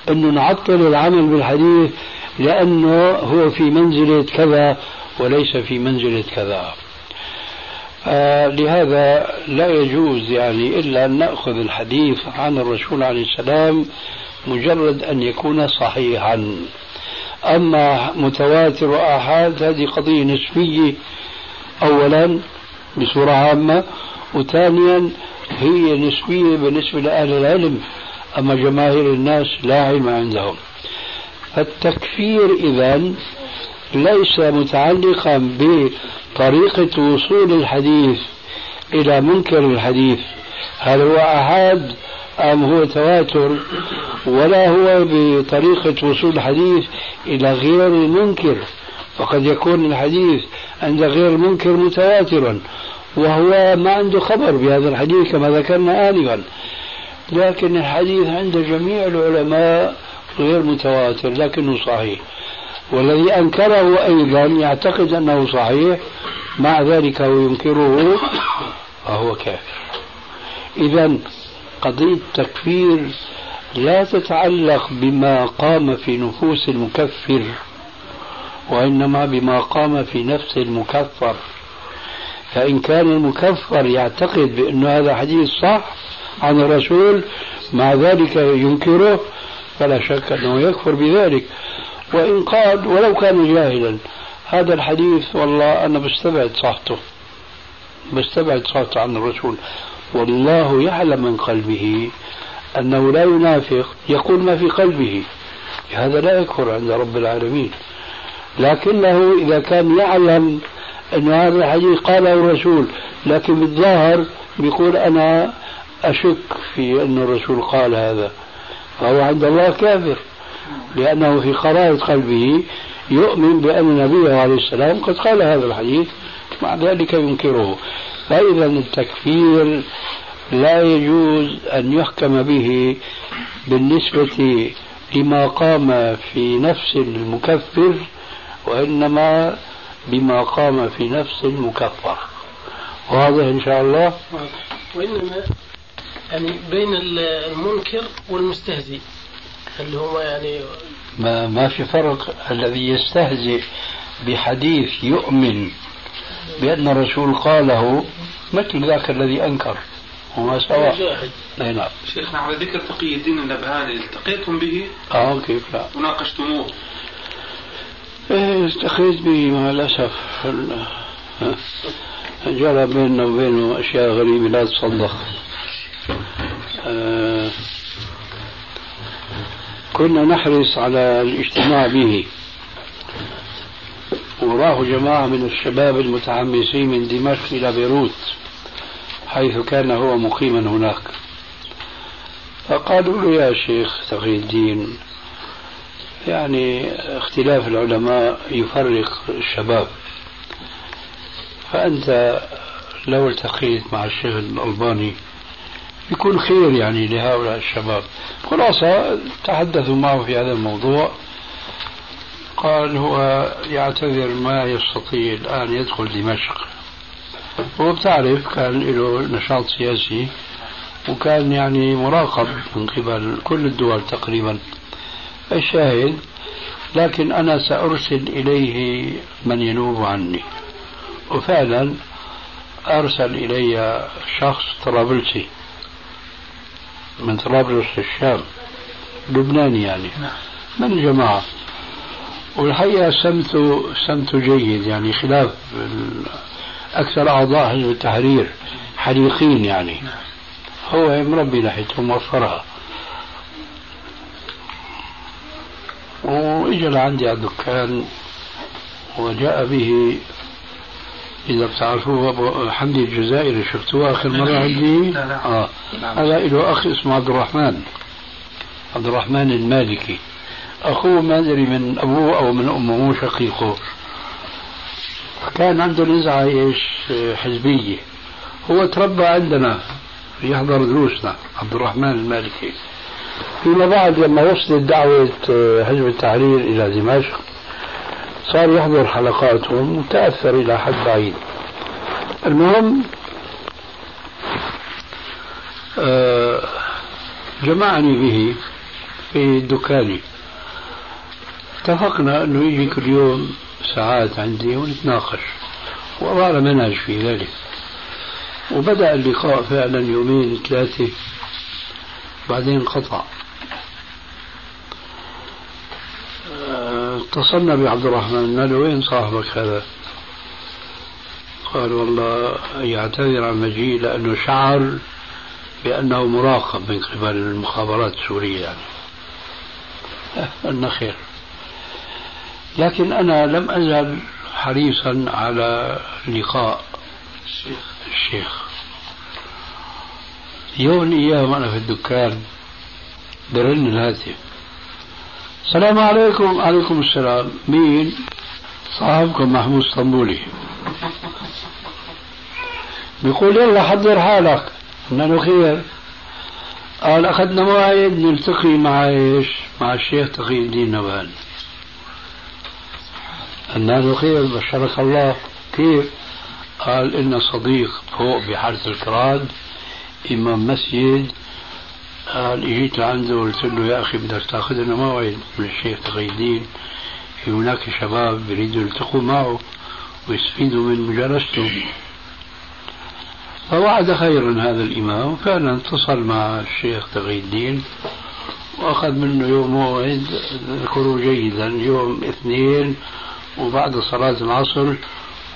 أنه نعطل العمل بالحديث لأنه هو في منزلة كذا وليس في منزلة كذا. آه لهذا لا يجوز يعني إلا أن نأخذ الحديث عن الرسول عليه السلام مجرد أن يكون صحيحا. أما متواتر وآحاد هذه قضية نسبية أولا بصورة عامة وثانيا هي نسبية بالنسبة لأهل العلم. أما جماهير الناس لا علم عندهم. فالتكفير إذا ليس متعلقا بطريقة وصول الحديث إلى منكر الحديث. هل هو أحاد أم هو تواتر؟ ولا هو بطريقة وصول الحديث إلى غير المنكر. فقد يكون الحديث عند غير المنكر متواترا. وهو ما عنده خبر بهذا الحديث كما ذكرنا آنفا. لكن الحديث عند جميع العلماء غير متواتر لكنه صحيح. والذي أنكره أيضا يعتقد أنه صحيح مع ذلك وينكره فهو كافر. إذا قضية التكفير لا تتعلق بما قام في نفوس المكفر وإنما بما قام في نفس المكفر. فإن كان المكفر يعتقد بأن هذا حديث صح عن الرسول مع ذلك ينكره فلا شك أنه يكفر بذلك. وإن قال ولو كان جاهلا. هذا الحديث والله أنا بستبعد صحته بستبعد صحته عن الرسول. والله يعلم من قلبه أنه لا ينافق يقول ما في قلبه. هذا لا يكفر عند رب العالمين. لكنه إذا كان يعلم أن هذا الحديث قاله الرسول لكن بالظاهر بيقول أنا أشك في أن الرسول قال هذا فهو عند الله كافر لأنه في قرارة قلبه يؤمن بأن النبي عليه السلام قد قال هذا الحديث مع ذلك ينكره. فإذا التكفير لا يجوز أن يحكم به بالنسبة لما قام في نفس المكفر وإنما بما قام في نفس المكفر. واضح إن شاء الله؟ وإنما يعني بين المنكر والمستهزئ. اللي هو يعني ما ما في فرق؟ الذي يستهزئ بحديث يؤمن بأن الرسول قاله مثل ذاك الذي أنكر هما سواء. أي نعم. شيخنا على ذكر تقي الدين النبهاني التقيتم به؟ آه كيف لا. وناقشتموه؟ إيه التقيت به مع الأسف. جرى بيننا وبينه أشياء غريبة لا تصدق. كنا نحرص على الاجتماع به. وراه جماعة من الشباب المتحمسين من دمشق إلى بيروت حيث كان هو مقيما هناك. فقالوا له يا شيخ تقي الدين. يعني اختلاف العلماء يفرق الشباب. فأنت لو التقيت مع الشيخ الألباني يكون خير يعني لهؤلاء الشباب. خلاصة تحدثوا معه في هذا الموضوع. قال هو يعتذر ما يستطيع الآن يدخل دمشق. هو بتعرف كان له نشاط سياسي وكان يعني مراقب من قبل كل الدول تقريبا. الشاهد لكن أنا سأرسل إليه من ينوب عني. وفعلا أرسل إلي شخص طرابلسي. من طرابلس الشام لبناني يعني. من الجماعة والحقيقة سمته سمته جيد يعني خلاف أكثر أعضاء حزب التحرير حريقين يعني. هو مربي لحيته موفرها. وإجا لعندي على الدكان وجاء به إذا بتعرفوه أبو حمدي الجزائري شفتوه آخر مرة عندي؟ لا لا. آه. هذا له أخ اسمه عبد الرحمن. عبد الرحمن المالكي. أخوه ما أدري من أبوه أو من أمه شقيقه. كان عنده نزعة إيش؟ حزبية. هو تربى عندنا يحضر دروسنا عبد الرحمن المالكي. فيما بعد لما وصلت دعوة حزب التحرير إلى دمشق. صار يحضر حلقاتهم وتأثر إلى حد بعيد. المهم آه، جمعني به في دكاني. اتفقنا أنه يجي كل يوم ساعات عندي ونتناقش وضعنا منهج في ذلك. وبدأ اللقاء فعلا يومين ثلاثة بعدين قطع اتصلنا بعبد الرحمن قال وين صاحبك هذا؟ قال والله يعتذر عن مجيء لأنه شعر بأنه مراقب من قبل المخابرات السورية يعني. <laughs> قلنا خير. لكن أنا لم أزل حريصا على لقاء الشيخ. الشيخ يوم من الأيام أنا في الدكان برن الهاتف. السلام عليكم. عليكم السلام. مين؟ صاحبكم محمود اسطنبولي. بيقول يلا حضر حالك. قلنا له خير. قال أخذنا موعد نلتقي مع إيش؟ مع الشيخ تقي الدين نبهان قلنا له خير بشرك الله. كيف؟ قال إن صديق فوق بحارة الكراد إمام مسجد قال اجيت لعنده وقلت له يا أخي بدك تأخذ لنا موعد من الشيخ تقي الدين في هناك شباب يريدوا يلتقوا معه ويستفيدوا من مجالسته. فوعد خيرا هذا الإمام. فعلا اتصل مع الشيخ تقي الدين وأخذ منه يوم موعد اذكره جيدا. يوم اثنين وبعد صلاة العصر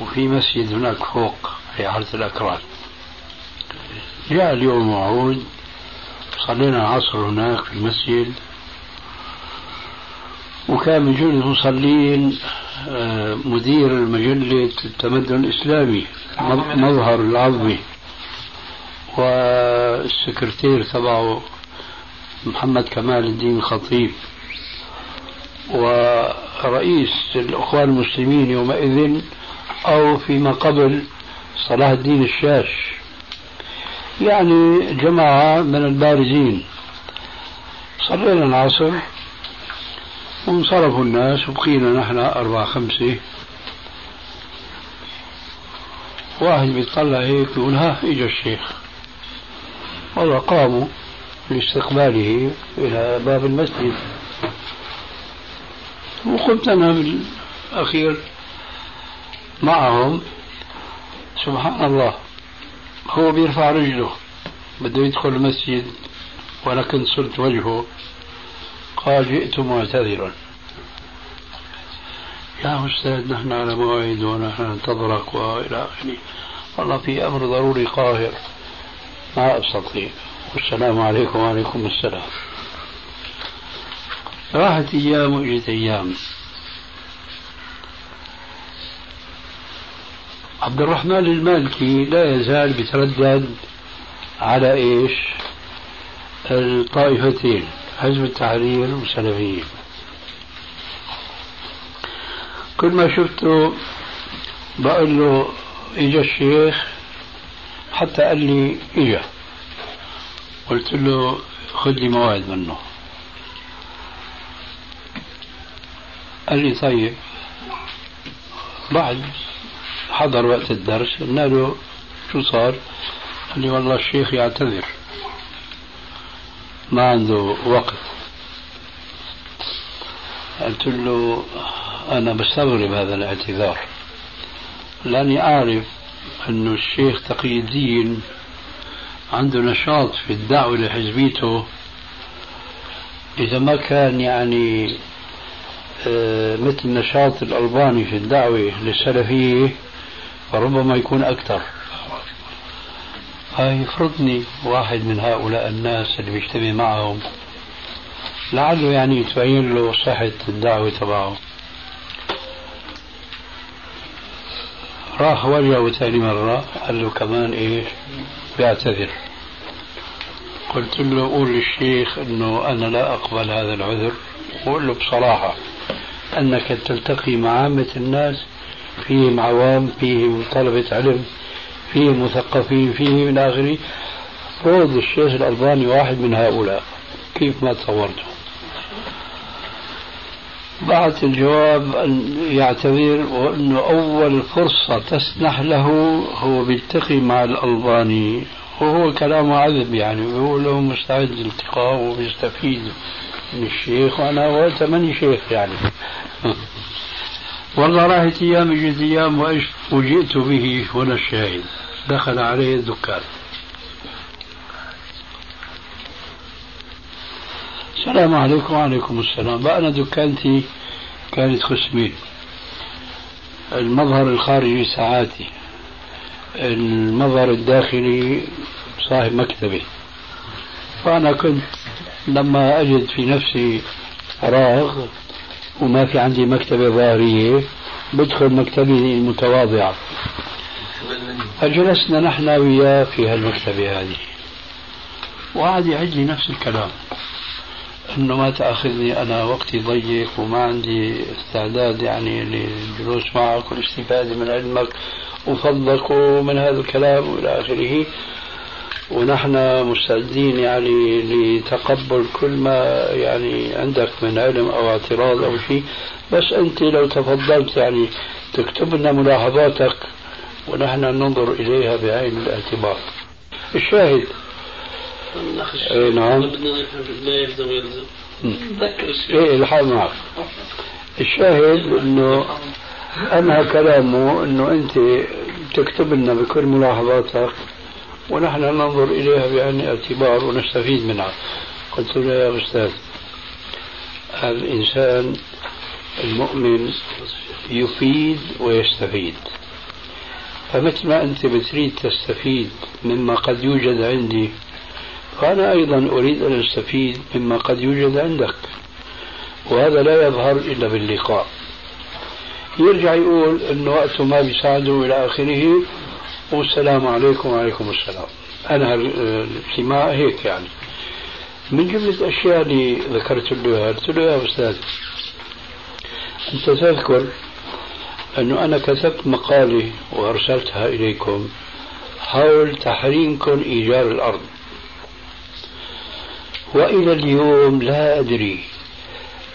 وفي مسجد هناك فوق في حارة الأكراد. جاء اليوم موعود صلينا العصر هناك في المسجد. وكان من جملة المصلين آه، مدير مجلة التمدن الإسلامي مظهر العظمي. والسكرتير تبعه محمد كمال الدين الخطيب. ورئيس الأخوان المسلمين يومئذ أو فيما قبل صلاح الدين الشاش. يعني جماعة من البارزين. صلينا العصر وانصرفوا الناس وبقينا نحن أربعة خمسة. واحد بيطلع هيك يقول ها إجا الشيخ. والله قاموا لاستقباله إلى باب المسجد. وقمت أنا بالأخير معهم. سبحان الله. هو بيرفع رجله. بده يدخل المسجد كنت صرت وجهه. قال جئت معتذرا. يا أستاذ نحن على موعد ونحن ننتظرك وإلى آخره. والله في أمر ضروري قاهر. ما أستطيع. والسلام عليكم وعليكم السلام. راحت أيام وإجت أيام. عبد الرحمن المالكي لا يزال بيتردد على إيش؟ الطائفتين حزب التحرير والسلفيين. كل ما شفته بقول له إجا الشيخ حتى قال لي إجا. قلت له خذ لي موعد منه. قال لي طيب. بعد حضر وقت الدرس قلنا له شو صار؟ قال لي والله الشيخ يعتذر. ما عنده وقت. قلت له أنا بستغرب هذا الاعتذار. لأني أعرف أن الشيخ تقي الدين عنده نشاط في الدعوة لحزبيته. إذا ما كان يعني آه، مثل نشاط الألباني في الدعوة للسلفية فربما يكون أكثر. هاي يفرضني واحد من هؤلاء الناس اللي بيجتمع معهم. لعله يعني تبين له صحة الدعوة تبعه. راح ورجعه ثاني مرة قال له كمان إيش بيعتذر. قلت له قول للشيخ إنه أنا لا أقبل هذا العذر. وقول له بصراحة أنك تلتقي مع عامة الناس فيهم عوام فيهم طلبة علم فيهم مثقفين فيهم من آخره. فوض الشيخ الألباني واحد من هؤلاء. كيف ما تصورته بعث الجواب أن يعتذر وأنه أول فرصة تسنح له هو بيلتقي مع الألباني. وهو كلامه عذب يعني. بيقول له مستعد للالتقاء وبيستفيد من الشيخ. وأنا وقتها ماني شيخ يعني. والله راحت أيام اجت وإيش وجئت به هنا الشاهد. دخل عليه الدكان. السلام عليكم وعليكم السلام. بقى أنا دكانتي كانت خصمين. المظهر الخارجي ساعاتي. المظهر الداخلي صاحب مكتبي. فأنا كنت لما أجد في نفسي فراغ وما في عندي مكتبة ظاهرية بدخل مكتبي المتواضعة فجلسنا نحن وياه في هالمكتبة هذه. وقعد يعد لي نفس الكلام. إنه ما تأخذني أنا وقتي ضيق وما عندي استعداد يعني للجلوس معك والاستفادة من علمك وفضلك ومن هذا الكلام وإلى آخره. ونحن مستعدين يعني لتقبل كل ما يعني عندك من علم أو اعتراض أو شيء. بس أنت لو تفضلت يعني تكتب لنا ملاحظاتك ونحن ننظر إليها بعين الاعتبار. الشاهد. اي نعم. لا يلزم يلزم. إيه الحال معك. الشاهد إنه انهى كلامه إنه أنت تكتب لنا بكل ملاحظاتك ونحن ننظر إليها بعين الاعتبار ونستفيد منها. قلت له يا أستاذ الإنسان المؤمن يفيد ويستفيد. فمثل ما أنت بتريد تستفيد مما قد يوجد عندي فأنا أيضا أريد أن أستفيد مما قد يوجد عندك. وهذا لا يظهر إلا باللقاء يرجع يقول أنه وقته ما بيساعده إلى آخره والسلام عليكم وعليكم السلام. أنا الاجتماع هيك يعني. من جملة الأشياء اللي ذكرت له قلت له يا أستاذ أنت تذكر أنه أنا كتبت مقالة وأرسلتها إليكم حول تحريمكم إيجار الأرض. وإلى اليوم لا أدري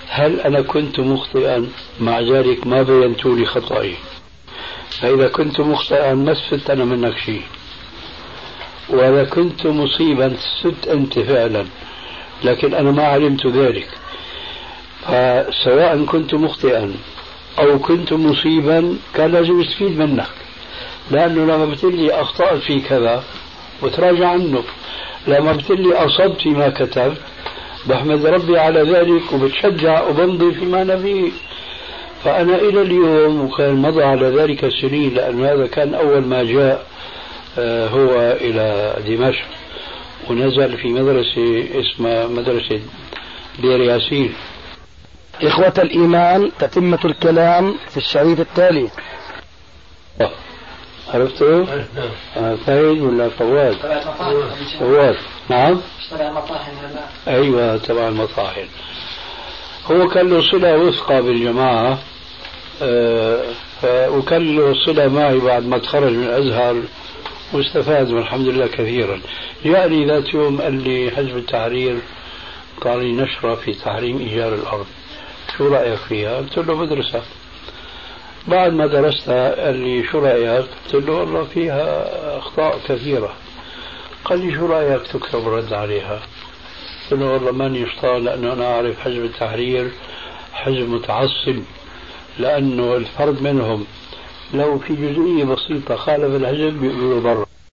هل أنا كنت مخطئا مع ذلك ما بينت لي خطأي. فإذا كنت مخطئا ما استفدت أنا منك شيء. وإذا كنت مصيبا سدت أنت فعلا. لكن أنا ما علمت ذلك. فسواء كنت مخطئا أو كنت مصيبا كان لازم استفيد منك. لأنه لما بتقول لي أخطأت في كذا وتراجع عنه. لما بتقول لي أصبت فيما كتبت بحمد ربي على ذلك وبتشجع وبمضي فيما أنا فيه فأنا إلى اليوم وكان مضى على ذلك سنين لأن هذا كان أول ما جاء آه، هو إلى دمشق. ونزل في مدرسة اسمها مدرسة دير ياسين. إخوة الإيمان تتمة الكلام في الشريط التالي. عرفتوا؟ آه فايد ولا فواز؟ فواز. نعم؟ اشترى مطاحن هلا أيوه تبع المطاحن هو كان له صلة وثقة بالجماعة. آه وكان له صلة معي بعد ما تخرج من الأزهر واستفاد والحمد لله كثيرا جاءني ذات يوم قال لي حزب التحرير قال لي نشرة في تحريم إيجار الأرض شو رأيك فيها؟ قلت له بدرسها بعد ما درستها قال لي شو رأيك؟ قلت له والله فيها أخطاء كثيرة قال لي شو رأيك تكتب رد عليها؟ قلت له والله ماني مشتاق لأنه أنا أعرف حزب التحرير حزب متعصب لأنه الفرد منهم. لو في جزئية بسيطة خالف الحزب بيقولوا برا.